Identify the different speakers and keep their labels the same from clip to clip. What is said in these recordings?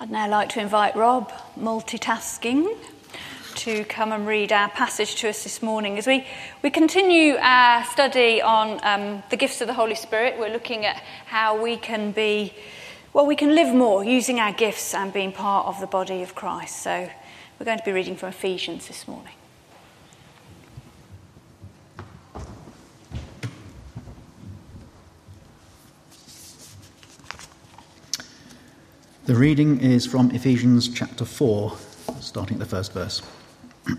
Speaker 1: I'd now like to invite Rob, multitasking, to come and read our passage to us this morning. As we, we continue our study on um, the gifts of the Holy Spirit, we're looking at how we can be, well, we can live more using our gifts and being part of the body of Christ. So we're going to be reading from Ephesians this morning.
Speaker 2: The reading is from Ephesians chapter 4, starting at the first verse.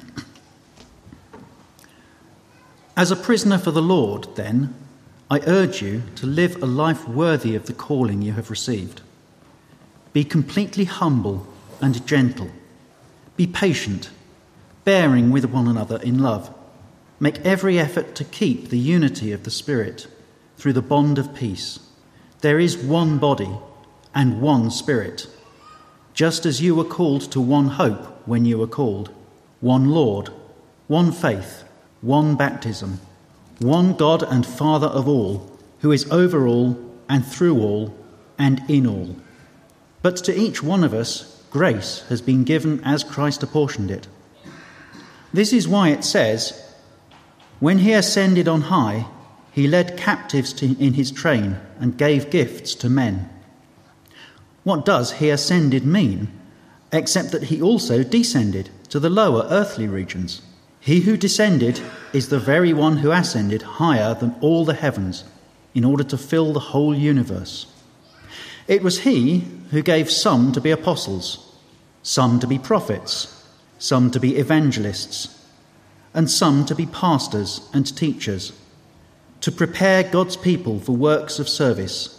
Speaker 2: As a prisoner for the Lord, then, I urge you to live a life worthy of the calling you have received. Be completely humble and gentle. Be patient, bearing with one another in love. Make every effort to keep the unity of the Spirit through the bond of peace. There is one body and one Spirit, just as you were called to one hope when you were called, one Lord, one faith, one baptism, one God and Father of all, who is over all and through all and in all. But to each one of us, grace has been given as Christ apportioned it. This is why it says, When he ascended on high, he led captives in his train and gave gifts to men. What does he ascended mean, except that he also descended to the lower earthly regions? He who descended is the very one who ascended higher than all the heavens in order to fill the whole universe. It was he who gave some to be apostles, some to be prophets, some to be evangelists, and some to be pastors and teachers, to prepare God's people for works of service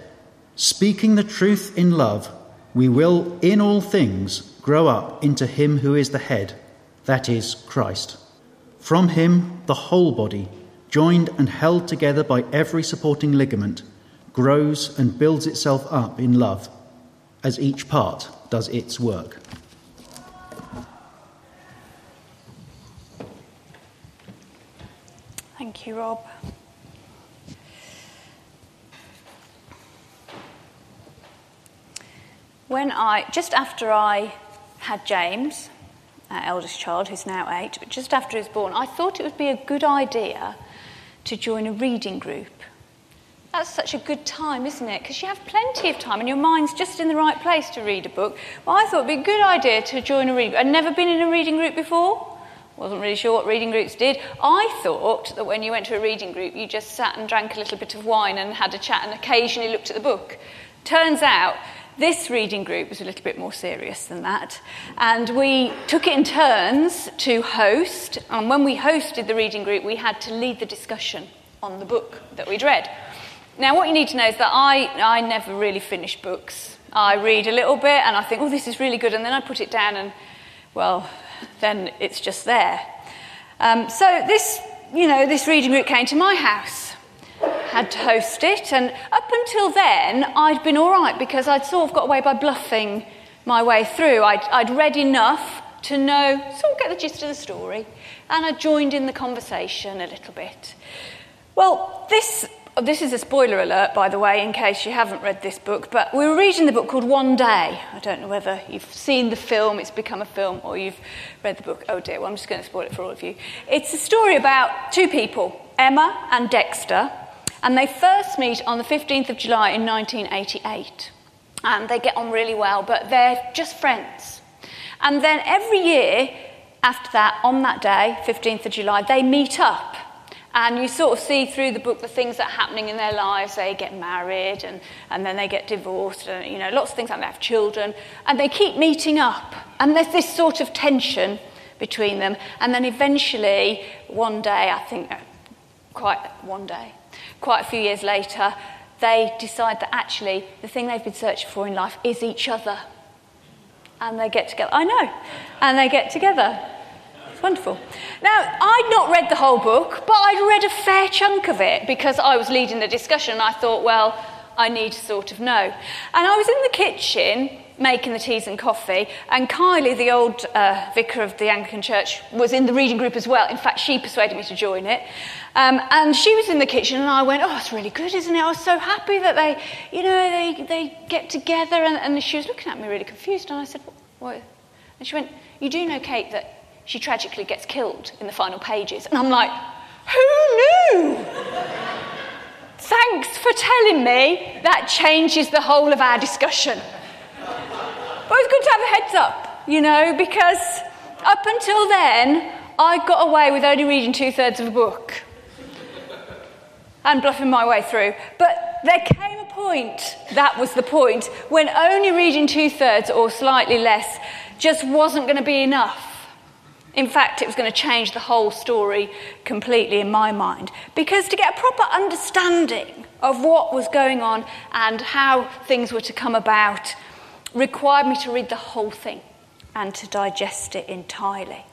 Speaker 2: Speaking the truth in love, we will in all things grow up into Him who is the head, that is, Christ. From Him, the whole body, joined and held together by every supporting ligament, grows and builds itself up in love as each part does its work.
Speaker 1: Thank you, Rob. When I, just after I had James, our eldest child, who's now eight, but just after he was born, I thought it would be a good idea to join a reading group. That's such a good time, isn't it? Because you have plenty of time and your mind's just in the right place to read a book. Well, I thought it would be a good idea to join a reading group. I'd never been in a reading group before. Wasn't really sure what reading groups did. I thought that when you went to a reading group, you just sat and drank a little bit of wine and had a chat and occasionally looked at the book. Turns out this reading group was a little bit more serious than that. And we took it in turns to host. And when we hosted the reading group, we had to lead the discussion on the book that we'd read. Now, what you need to know is that I, I never really finish books. I read a little bit and I think, oh, this is really good. And then I put it down and, well, then it's just there. Um, so this, you know, this reading group came to my house had to host it. And up until then, I'd been all right because I'd sort of got away by bluffing my way through. I'd, I'd read enough to know, sort of get the gist of the story. And I joined in the conversation a little bit. Well, this, this is a spoiler alert, by the way, in case you haven't read this book, but we were reading the book called One Day. I don't know whether you've seen the film, it's become a film, or you've read the book. Oh dear, well, I'm just going to spoil it for all of you. It's a story about two people, Emma and Dexter, and they first meet on the 15th of July in 1988. And they get on really well, but they're just friends. And then every year after that, on that day, 15th of July, they meet up. And you sort of see through the book the things that are happening in their lives. They get married and, and then they get divorced, and you know, lots of things like they have children. And they keep meeting up. And there's this sort of tension between them. And then eventually, one day, I think, uh, quite one day, quite a few years later, they decide that actually the thing they've been searching for in life is each other. and they get together. I know. And they get together. It's wonderful. Now, I'd not read the whole book, but I'd read a fair chunk of it because I was leading the discussion. I thought, well, I need to sort of know. And I was in the kitchen making the teas and coffee, and Kylie, the old uh, vicar of the Anglican Church, was in the reading group as well. In fact, she persuaded me to join it. Um, and she was in the kitchen, and I went, Oh, it's really good, isn't it? I was so happy that they, you know, they, they get together. And, and she was looking at me really confused, and I said, What? And she went, You do know, Kate, that she tragically gets killed in the final pages. And I'm like, Who knew? Thanks for telling me. That changes the whole of our discussion. But it's good to have a heads up, you know, because up until then, I got away with only reading two thirds of a book and bluffing my way through. But there came a point, that was the point, when only reading two thirds or slightly less just wasn't going to be enough. In fact, it was going to change the whole story completely in my mind. Because to get a proper understanding of what was going on and how things were to come about required me to read the whole thing and to digest it entirely.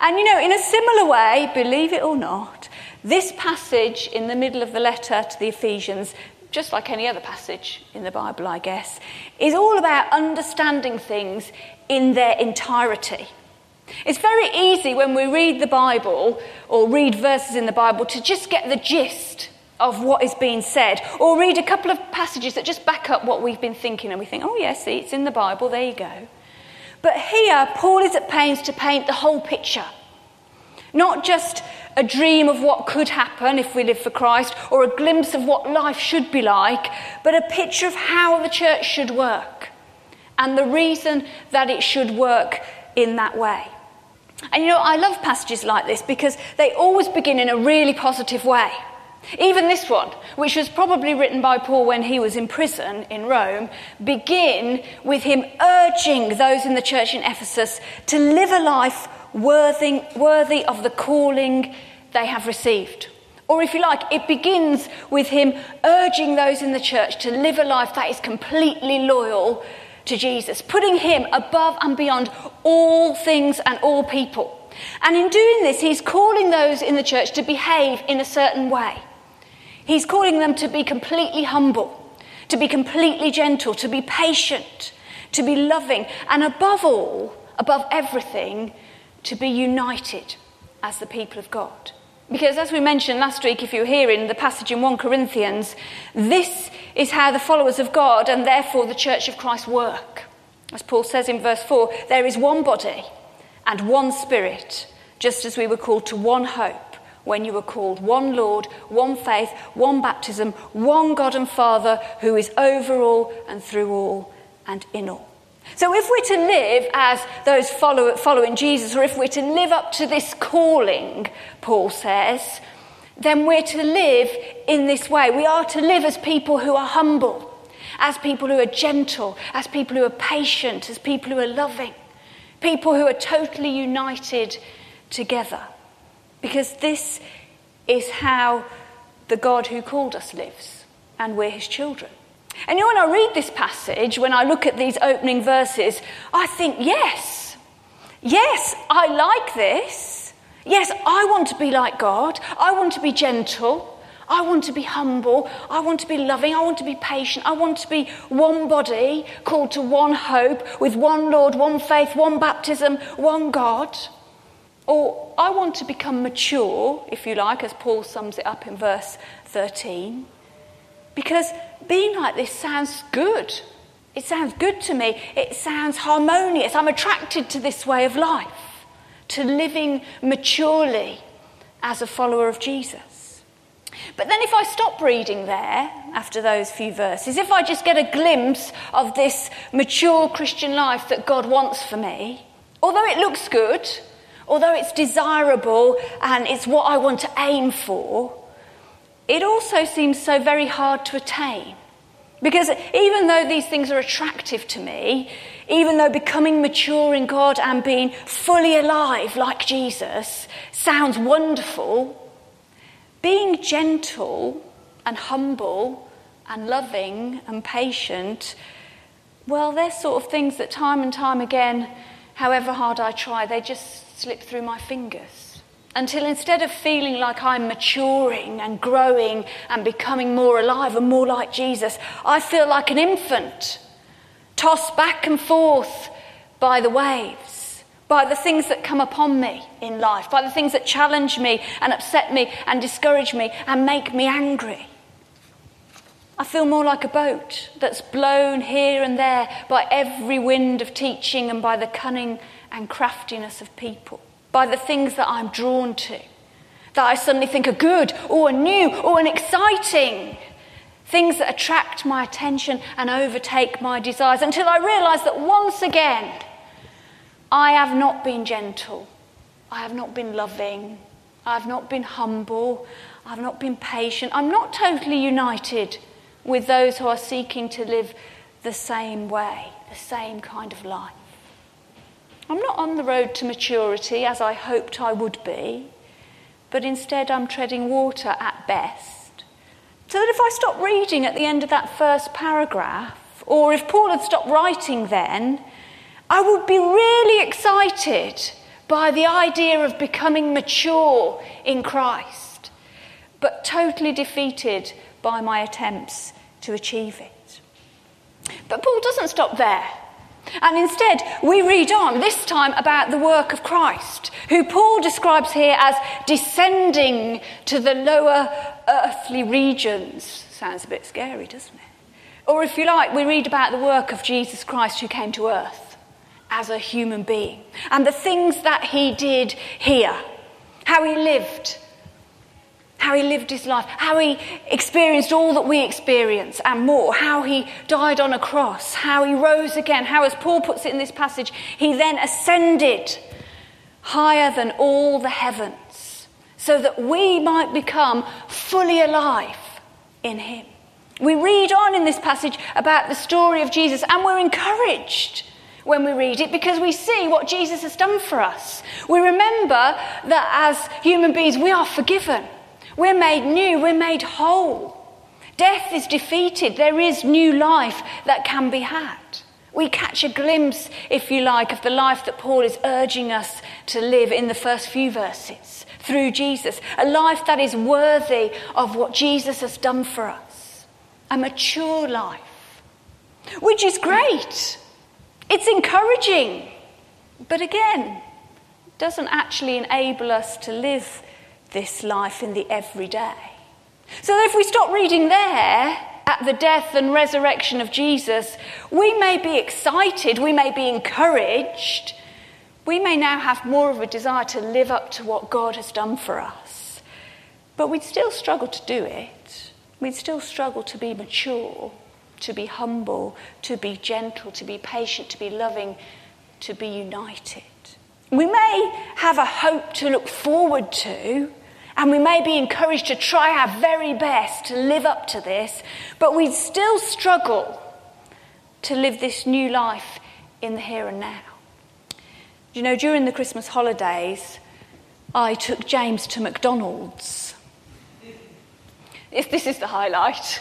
Speaker 1: And you know, in a similar way, believe it or not, this passage in the middle of the letter to the Ephesians, just like any other passage in the Bible, I guess, is all about understanding things in their entirety. It's very easy when we read the Bible or read verses in the Bible to just get the gist of what is being said or read a couple of passages that just back up what we've been thinking and we think, oh, yes, see, it's in the Bible, there you go. But here, Paul is at pains to paint the whole picture. Not just a dream of what could happen if we live for Christ or a glimpse of what life should be like, but a picture of how the church should work and the reason that it should work in that way. And you know, I love passages like this because they always begin in a really positive way. Even this one, which was probably written by Paul when he was in prison in Rome, begin with him urging those in the church in Ephesus to live a life worthy, worthy of the calling they have received. Or, if you like, it begins with him urging those in the church to live a life that is completely loyal to Jesus, putting him above and beyond all things and all people. And in doing this, he's calling those in the church to behave in a certain way. He's calling them to be completely humble, to be completely gentle, to be patient, to be loving, and above all, above everything, to be united as the people of God. Because, as we mentioned last week, if you were here in the passage in 1 Corinthians, this is how the followers of God and therefore the church of Christ work. As Paul says in verse 4, there is one body and one spirit, just as we were called to one hope when you were called one Lord, one faith, one baptism, one God and Father who is over all and through all and in all. So, if we're to live as those follow, following Jesus, or if we're to live up to this calling, Paul says, then we're to live in this way. We are to live as people who are humble, as people who are gentle, as people who are patient, as people who are loving, people who are totally united together. Because this is how the God who called us lives, and we're his children. And you know, when I read this passage, when I look at these opening verses, I think, yes, yes, I like this. Yes, I want to be like God. I want to be gentle. I want to be humble. I want to be loving. I want to be patient. I want to be one body called to one hope with one Lord, one faith, one baptism, one God. Or I want to become mature, if you like, as Paul sums it up in verse 13. Because being like this sounds good. It sounds good to me. It sounds harmonious. I'm attracted to this way of life, to living maturely as a follower of Jesus. But then, if I stop reading there after those few verses, if I just get a glimpse of this mature Christian life that God wants for me, although it looks good, although it's desirable and it's what I want to aim for, it also seems so very hard to attain. Because even though these things are attractive to me, even though becoming mature in God and being fully alive like Jesus sounds wonderful, being gentle and humble and loving and patient well, they're sort of things that time and time again, however hard I try, they just slip through my fingers. Until instead of feeling like I'm maturing and growing and becoming more alive and more like Jesus, I feel like an infant, tossed back and forth by the waves, by the things that come upon me in life, by the things that challenge me and upset me and discourage me and make me angry. I feel more like a boat that's blown here and there by every wind of teaching and by the cunning and craftiness of people, by the things that I'm drawn to, that I suddenly think are good or new or exciting. Things that attract my attention and overtake my desires until I realize that once again, I have not been gentle. I have not been loving. I have not been humble. I have not been patient. I'm not totally united with those who are seeking to live the same way, the same kind of life. I'm not on the road to maturity as I hoped I would be, but instead I'm treading water at best. So that if I stop reading at the end of that first paragraph, or if Paul had stopped writing then, I would be really excited by the idea of becoming mature in Christ, but totally defeated by my attempts to achieve it. But Paul doesn't stop there. And instead, we read on, this time about the work of Christ, who Paul describes here as descending to the lower earthly regions. Sounds a bit scary, doesn't it? Or if you like, we read about the work of Jesus Christ who came to earth as a human being and the things that he did here, how he lived, how he lived his life, how he experienced all that we experience and more, how he died on a cross, how he rose again, how, as Paul puts it in this passage, he then ascended higher than all the heavens so that we might become fully alive in him. We read on in this passage about the story of Jesus and we're encouraged when we read it because we see what Jesus has done for us. We remember that as human beings we are forgiven. We're made new, we're made whole. Death is defeated, there is new life that can be had. We catch a glimpse, if you like, of the life that Paul is urging us to live in the first few verses through Jesus. A life that is worthy of what Jesus has done for us. A mature life, which is great. It's encouraging. But again, doesn't actually enable us to live this life in the everyday. So if we stop reading there at the death and resurrection of Jesus, we may be excited, we may be encouraged, we may now have more of a desire to live up to what God has done for us. But we'd still struggle to do it. We'd still struggle to be mature, to be humble, to be gentle, to be patient, to be loving, to be united. We may have a hope to look forward to, and we may be encouraged to try our very best to live up to this, but we still struggle to live this new life in the here and now. You know, during the Christmas holidays, I took James to McDonald's. If this is the highlight,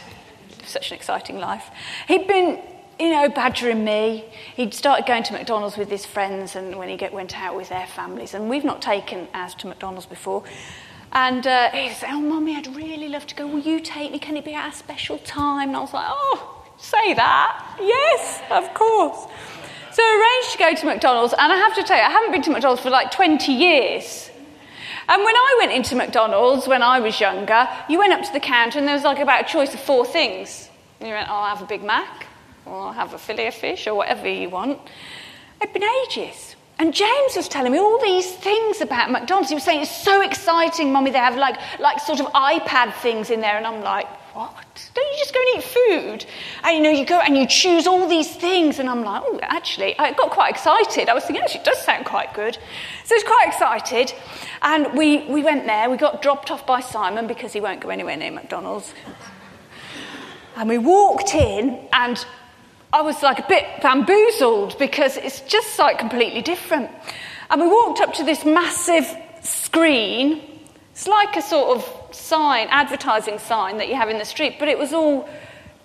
Speaker 1: such an exciting life. He'd been, you know, badgering me. He'd started going to McDonald's with his friends and when he get, went out with their families. And we've not taken ours to McDonald's before. And uh, he said, Oh, Mummy, I'd really love to go. Will you take me? Can it be at a special time? And I was like, Oh, say that. Yes, of course. So I arranged to go to McDonald's. And I have to tell you, I haven't been to McDonald's for like 20 years. And when I went into McDonald's when I was younger, you went up to the counter and there was like about a choice of four things. You went, oh, I'll have a Big Mac, or I'll have a fillet of fish, or whatever you want. It'd been ages. And James was telling me all these things about McDonald's. He was saying, it's so exciting, Mummy, they have like, like sort of iPad things in there. And I'm like, what? Don't you just go and eat food? And you know, you go and you choose all these things. And I'm like, oh, actually, I got quite excited. I was thinking, actually, it does sound quite good. So I was quite excited. And we, we went there. We got dropped off by Simon because he won't go anywhere near McDonald's. And we walked in, and I was like a bit bamboozled because it's just like completely different. And we walked up to this massive screen. It's like a sort of sign, advertising sign that you have in the street, but it was all,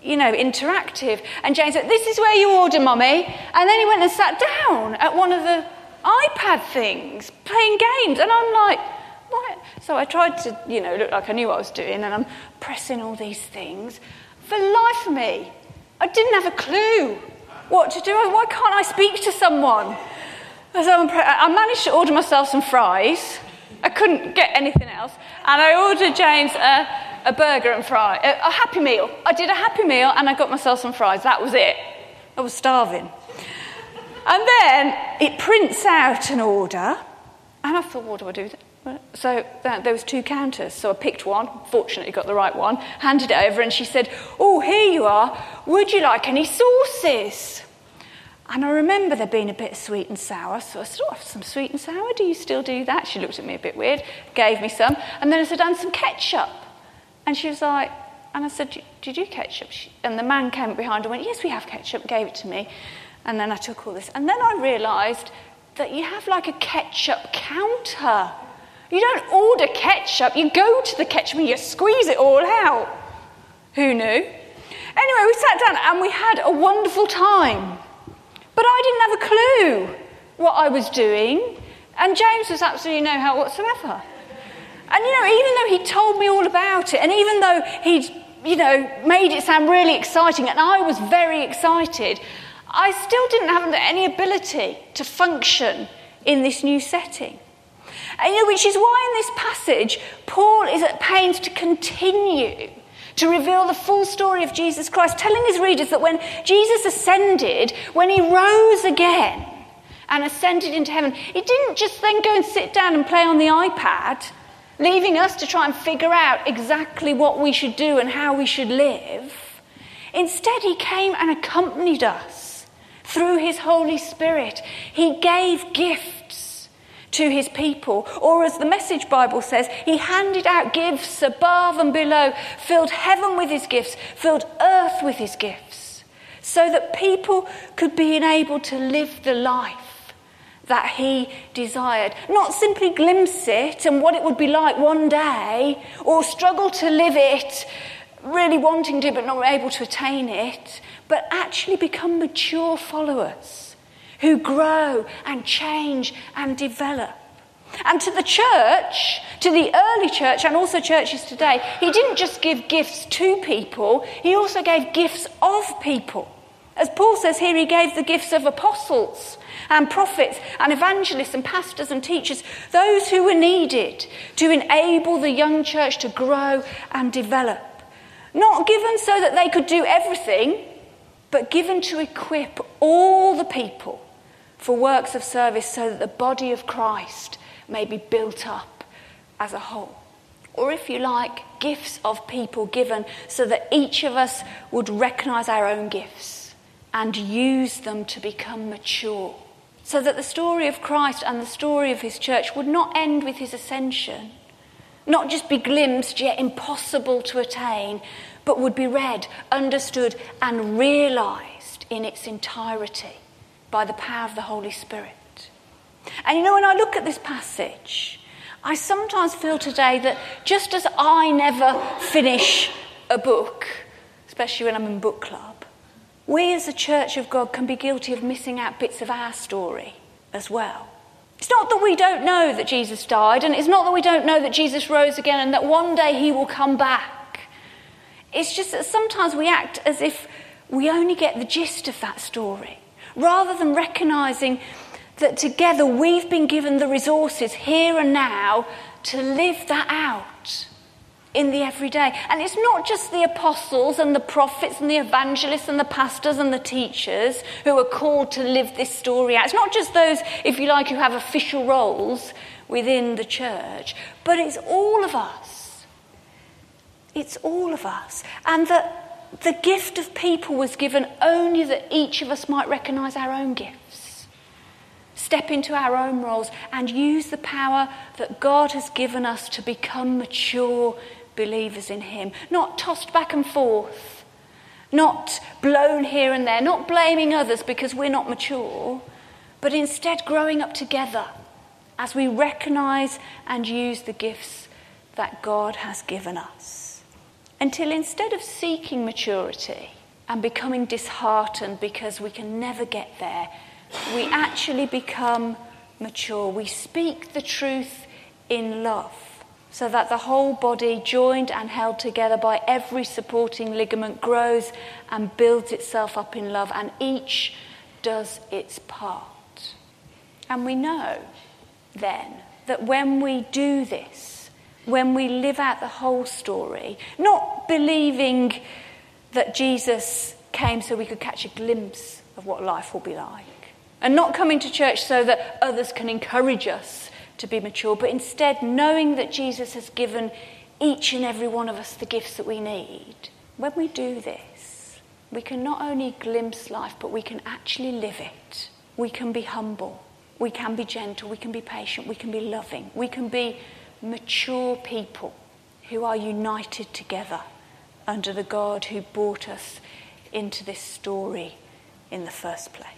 Speaker 1: you know, interactive. And James said, This is where you order, mummy. And then he went and sat down at one of the iPad things, playing games. And I'm like, What? So I tried to, you know, look like I knew what I was doing, and I'm pressing all these things. For life of me, I didn't have a clue what to do. Why can't I speak to someone? So I managed to order myself some fries. I couldn't get anything else. And I ordered James a, a burger and fries, a, a happy meal. I did a happy meal and I got myself some fries. That was it. I was starving. And then it prints out an order. And I thought, what do I do? So uh, there was two counters. So I picked one, fortunately got the right one, handed it over, and she said, "Oh, here you are. Would you like any sauces?" And I remember there being a bit of sweet and sour, so I said, "Oh, some sweet and sour. Do you still do that?" She looked at me a bit weird, gave me some, and then I said, "And some ketchup." And she was like, and I said, "Did you ketchup?" And the man came behind and went, "Yes, we have ketchup." Gave it to me, and then I took all this, and then I realised that you have like a ketchup counter. You don't order ketchup, you go to the ketchup and you squeeze it all out. Who knew? Anyway, we sat down and we had a wonderful time. But I didn't have a clue what I was doing, and James was absolutely no help whatsoever. And you know, even though he told me all about it, and even though he'd, you know, made it sound really exciting, and I was very excited, I still didn't have any ability to function in this new setting. And, you know, which is why in this passage, Paul is at pains to continue to reveal the full story of Jesus Christ, telling his readers that when Jesus ascended, when he rose again and ascended into heaven, he didn't just then go and sit down and play on the iPad, leaving us to try and figure out exactly what we should do and how we should live. Instead, he came and accompanied us through his Holy Spirit. He gave gifts to his people. Or, as the Message Bible says, he handed out gifts above and below, filled heaven with his gifts, filled earth with his gifts, so that people could be enabled to live the life that he desired. Not simply glimpse it and what it would be like one day, or struggle to live it, really wanting to but not able to attain it, but actually become mature followers who grow and change and develop. And to the church, to the early church, and also churches today, he didn't just give gifts to people, he also gave gifts of people. As Paul says here, he gave the gifts of apostles and prophets and evangelists and pastors and teachers, those who were needed to enable the young church to grow and develop. Not given so that they could do everything, but given to equip all the people for works of service so that the body of Christ may be built up as a whole. Or, if you like, gifts of people given so that each of us would recognize our own gifts and use them to become mature. So that the story of Christ and the story of his church would not end with his ascension, not just be glimpsed yet impossible to attain, but would be read, understood, and realized in its entirety by the power of the Holy Spirit. And you know, when I look at this passage, I sometimes feel today that just as I never finish a book, especially when I'm in book club, we as a church of God can be guilty of missing out bits of our story as well. It's not that we don't know that Jesus died, and it's not that we don't know that Jesus rose again and that one day he will come back. It's just that sometimes we act as if we only get the gist of that story rather than recognizing that together we've been given the resources here and now to live that out in the everyday. And it's not just the apostles and the prophets and the evangelists and the pastors and the teachers who are called to live this story out. It's not just those, if you like, who have official roles within the church, but it's all of us. It's all of us. And that the gift of people was given only that each of us might recognize our own gifts, step into our own roles, and use the power that God has given us to become mature believers in Him. Not tossed back and forth, not blown here and there, not blaming others because we're not mature, but instead growing up together as we recognize and use the gifts that God has given us until instead of seeking maturity, and becoming disheartened because we can never get there. We actually become mature. We speak the truth in love so that the whole body, joined and held together by every supporting ligament, grows and builds itself up in love, and each does its part. And we know then that when we do this, when we live out the whole story, not believing that Jesus came so we could catch a glimpse of what life will be like, and not coming to church so that others can encourage us to be mature, but instead knowing that Jesus has given each and every one of us the gifts that we need. When we do this, we can not only glimpse life, but we can actually live it. We can be humble, we can be gentle, we can be patient, we can be loving, we can be mature people who are united together under the God who brought us into this story in the first place.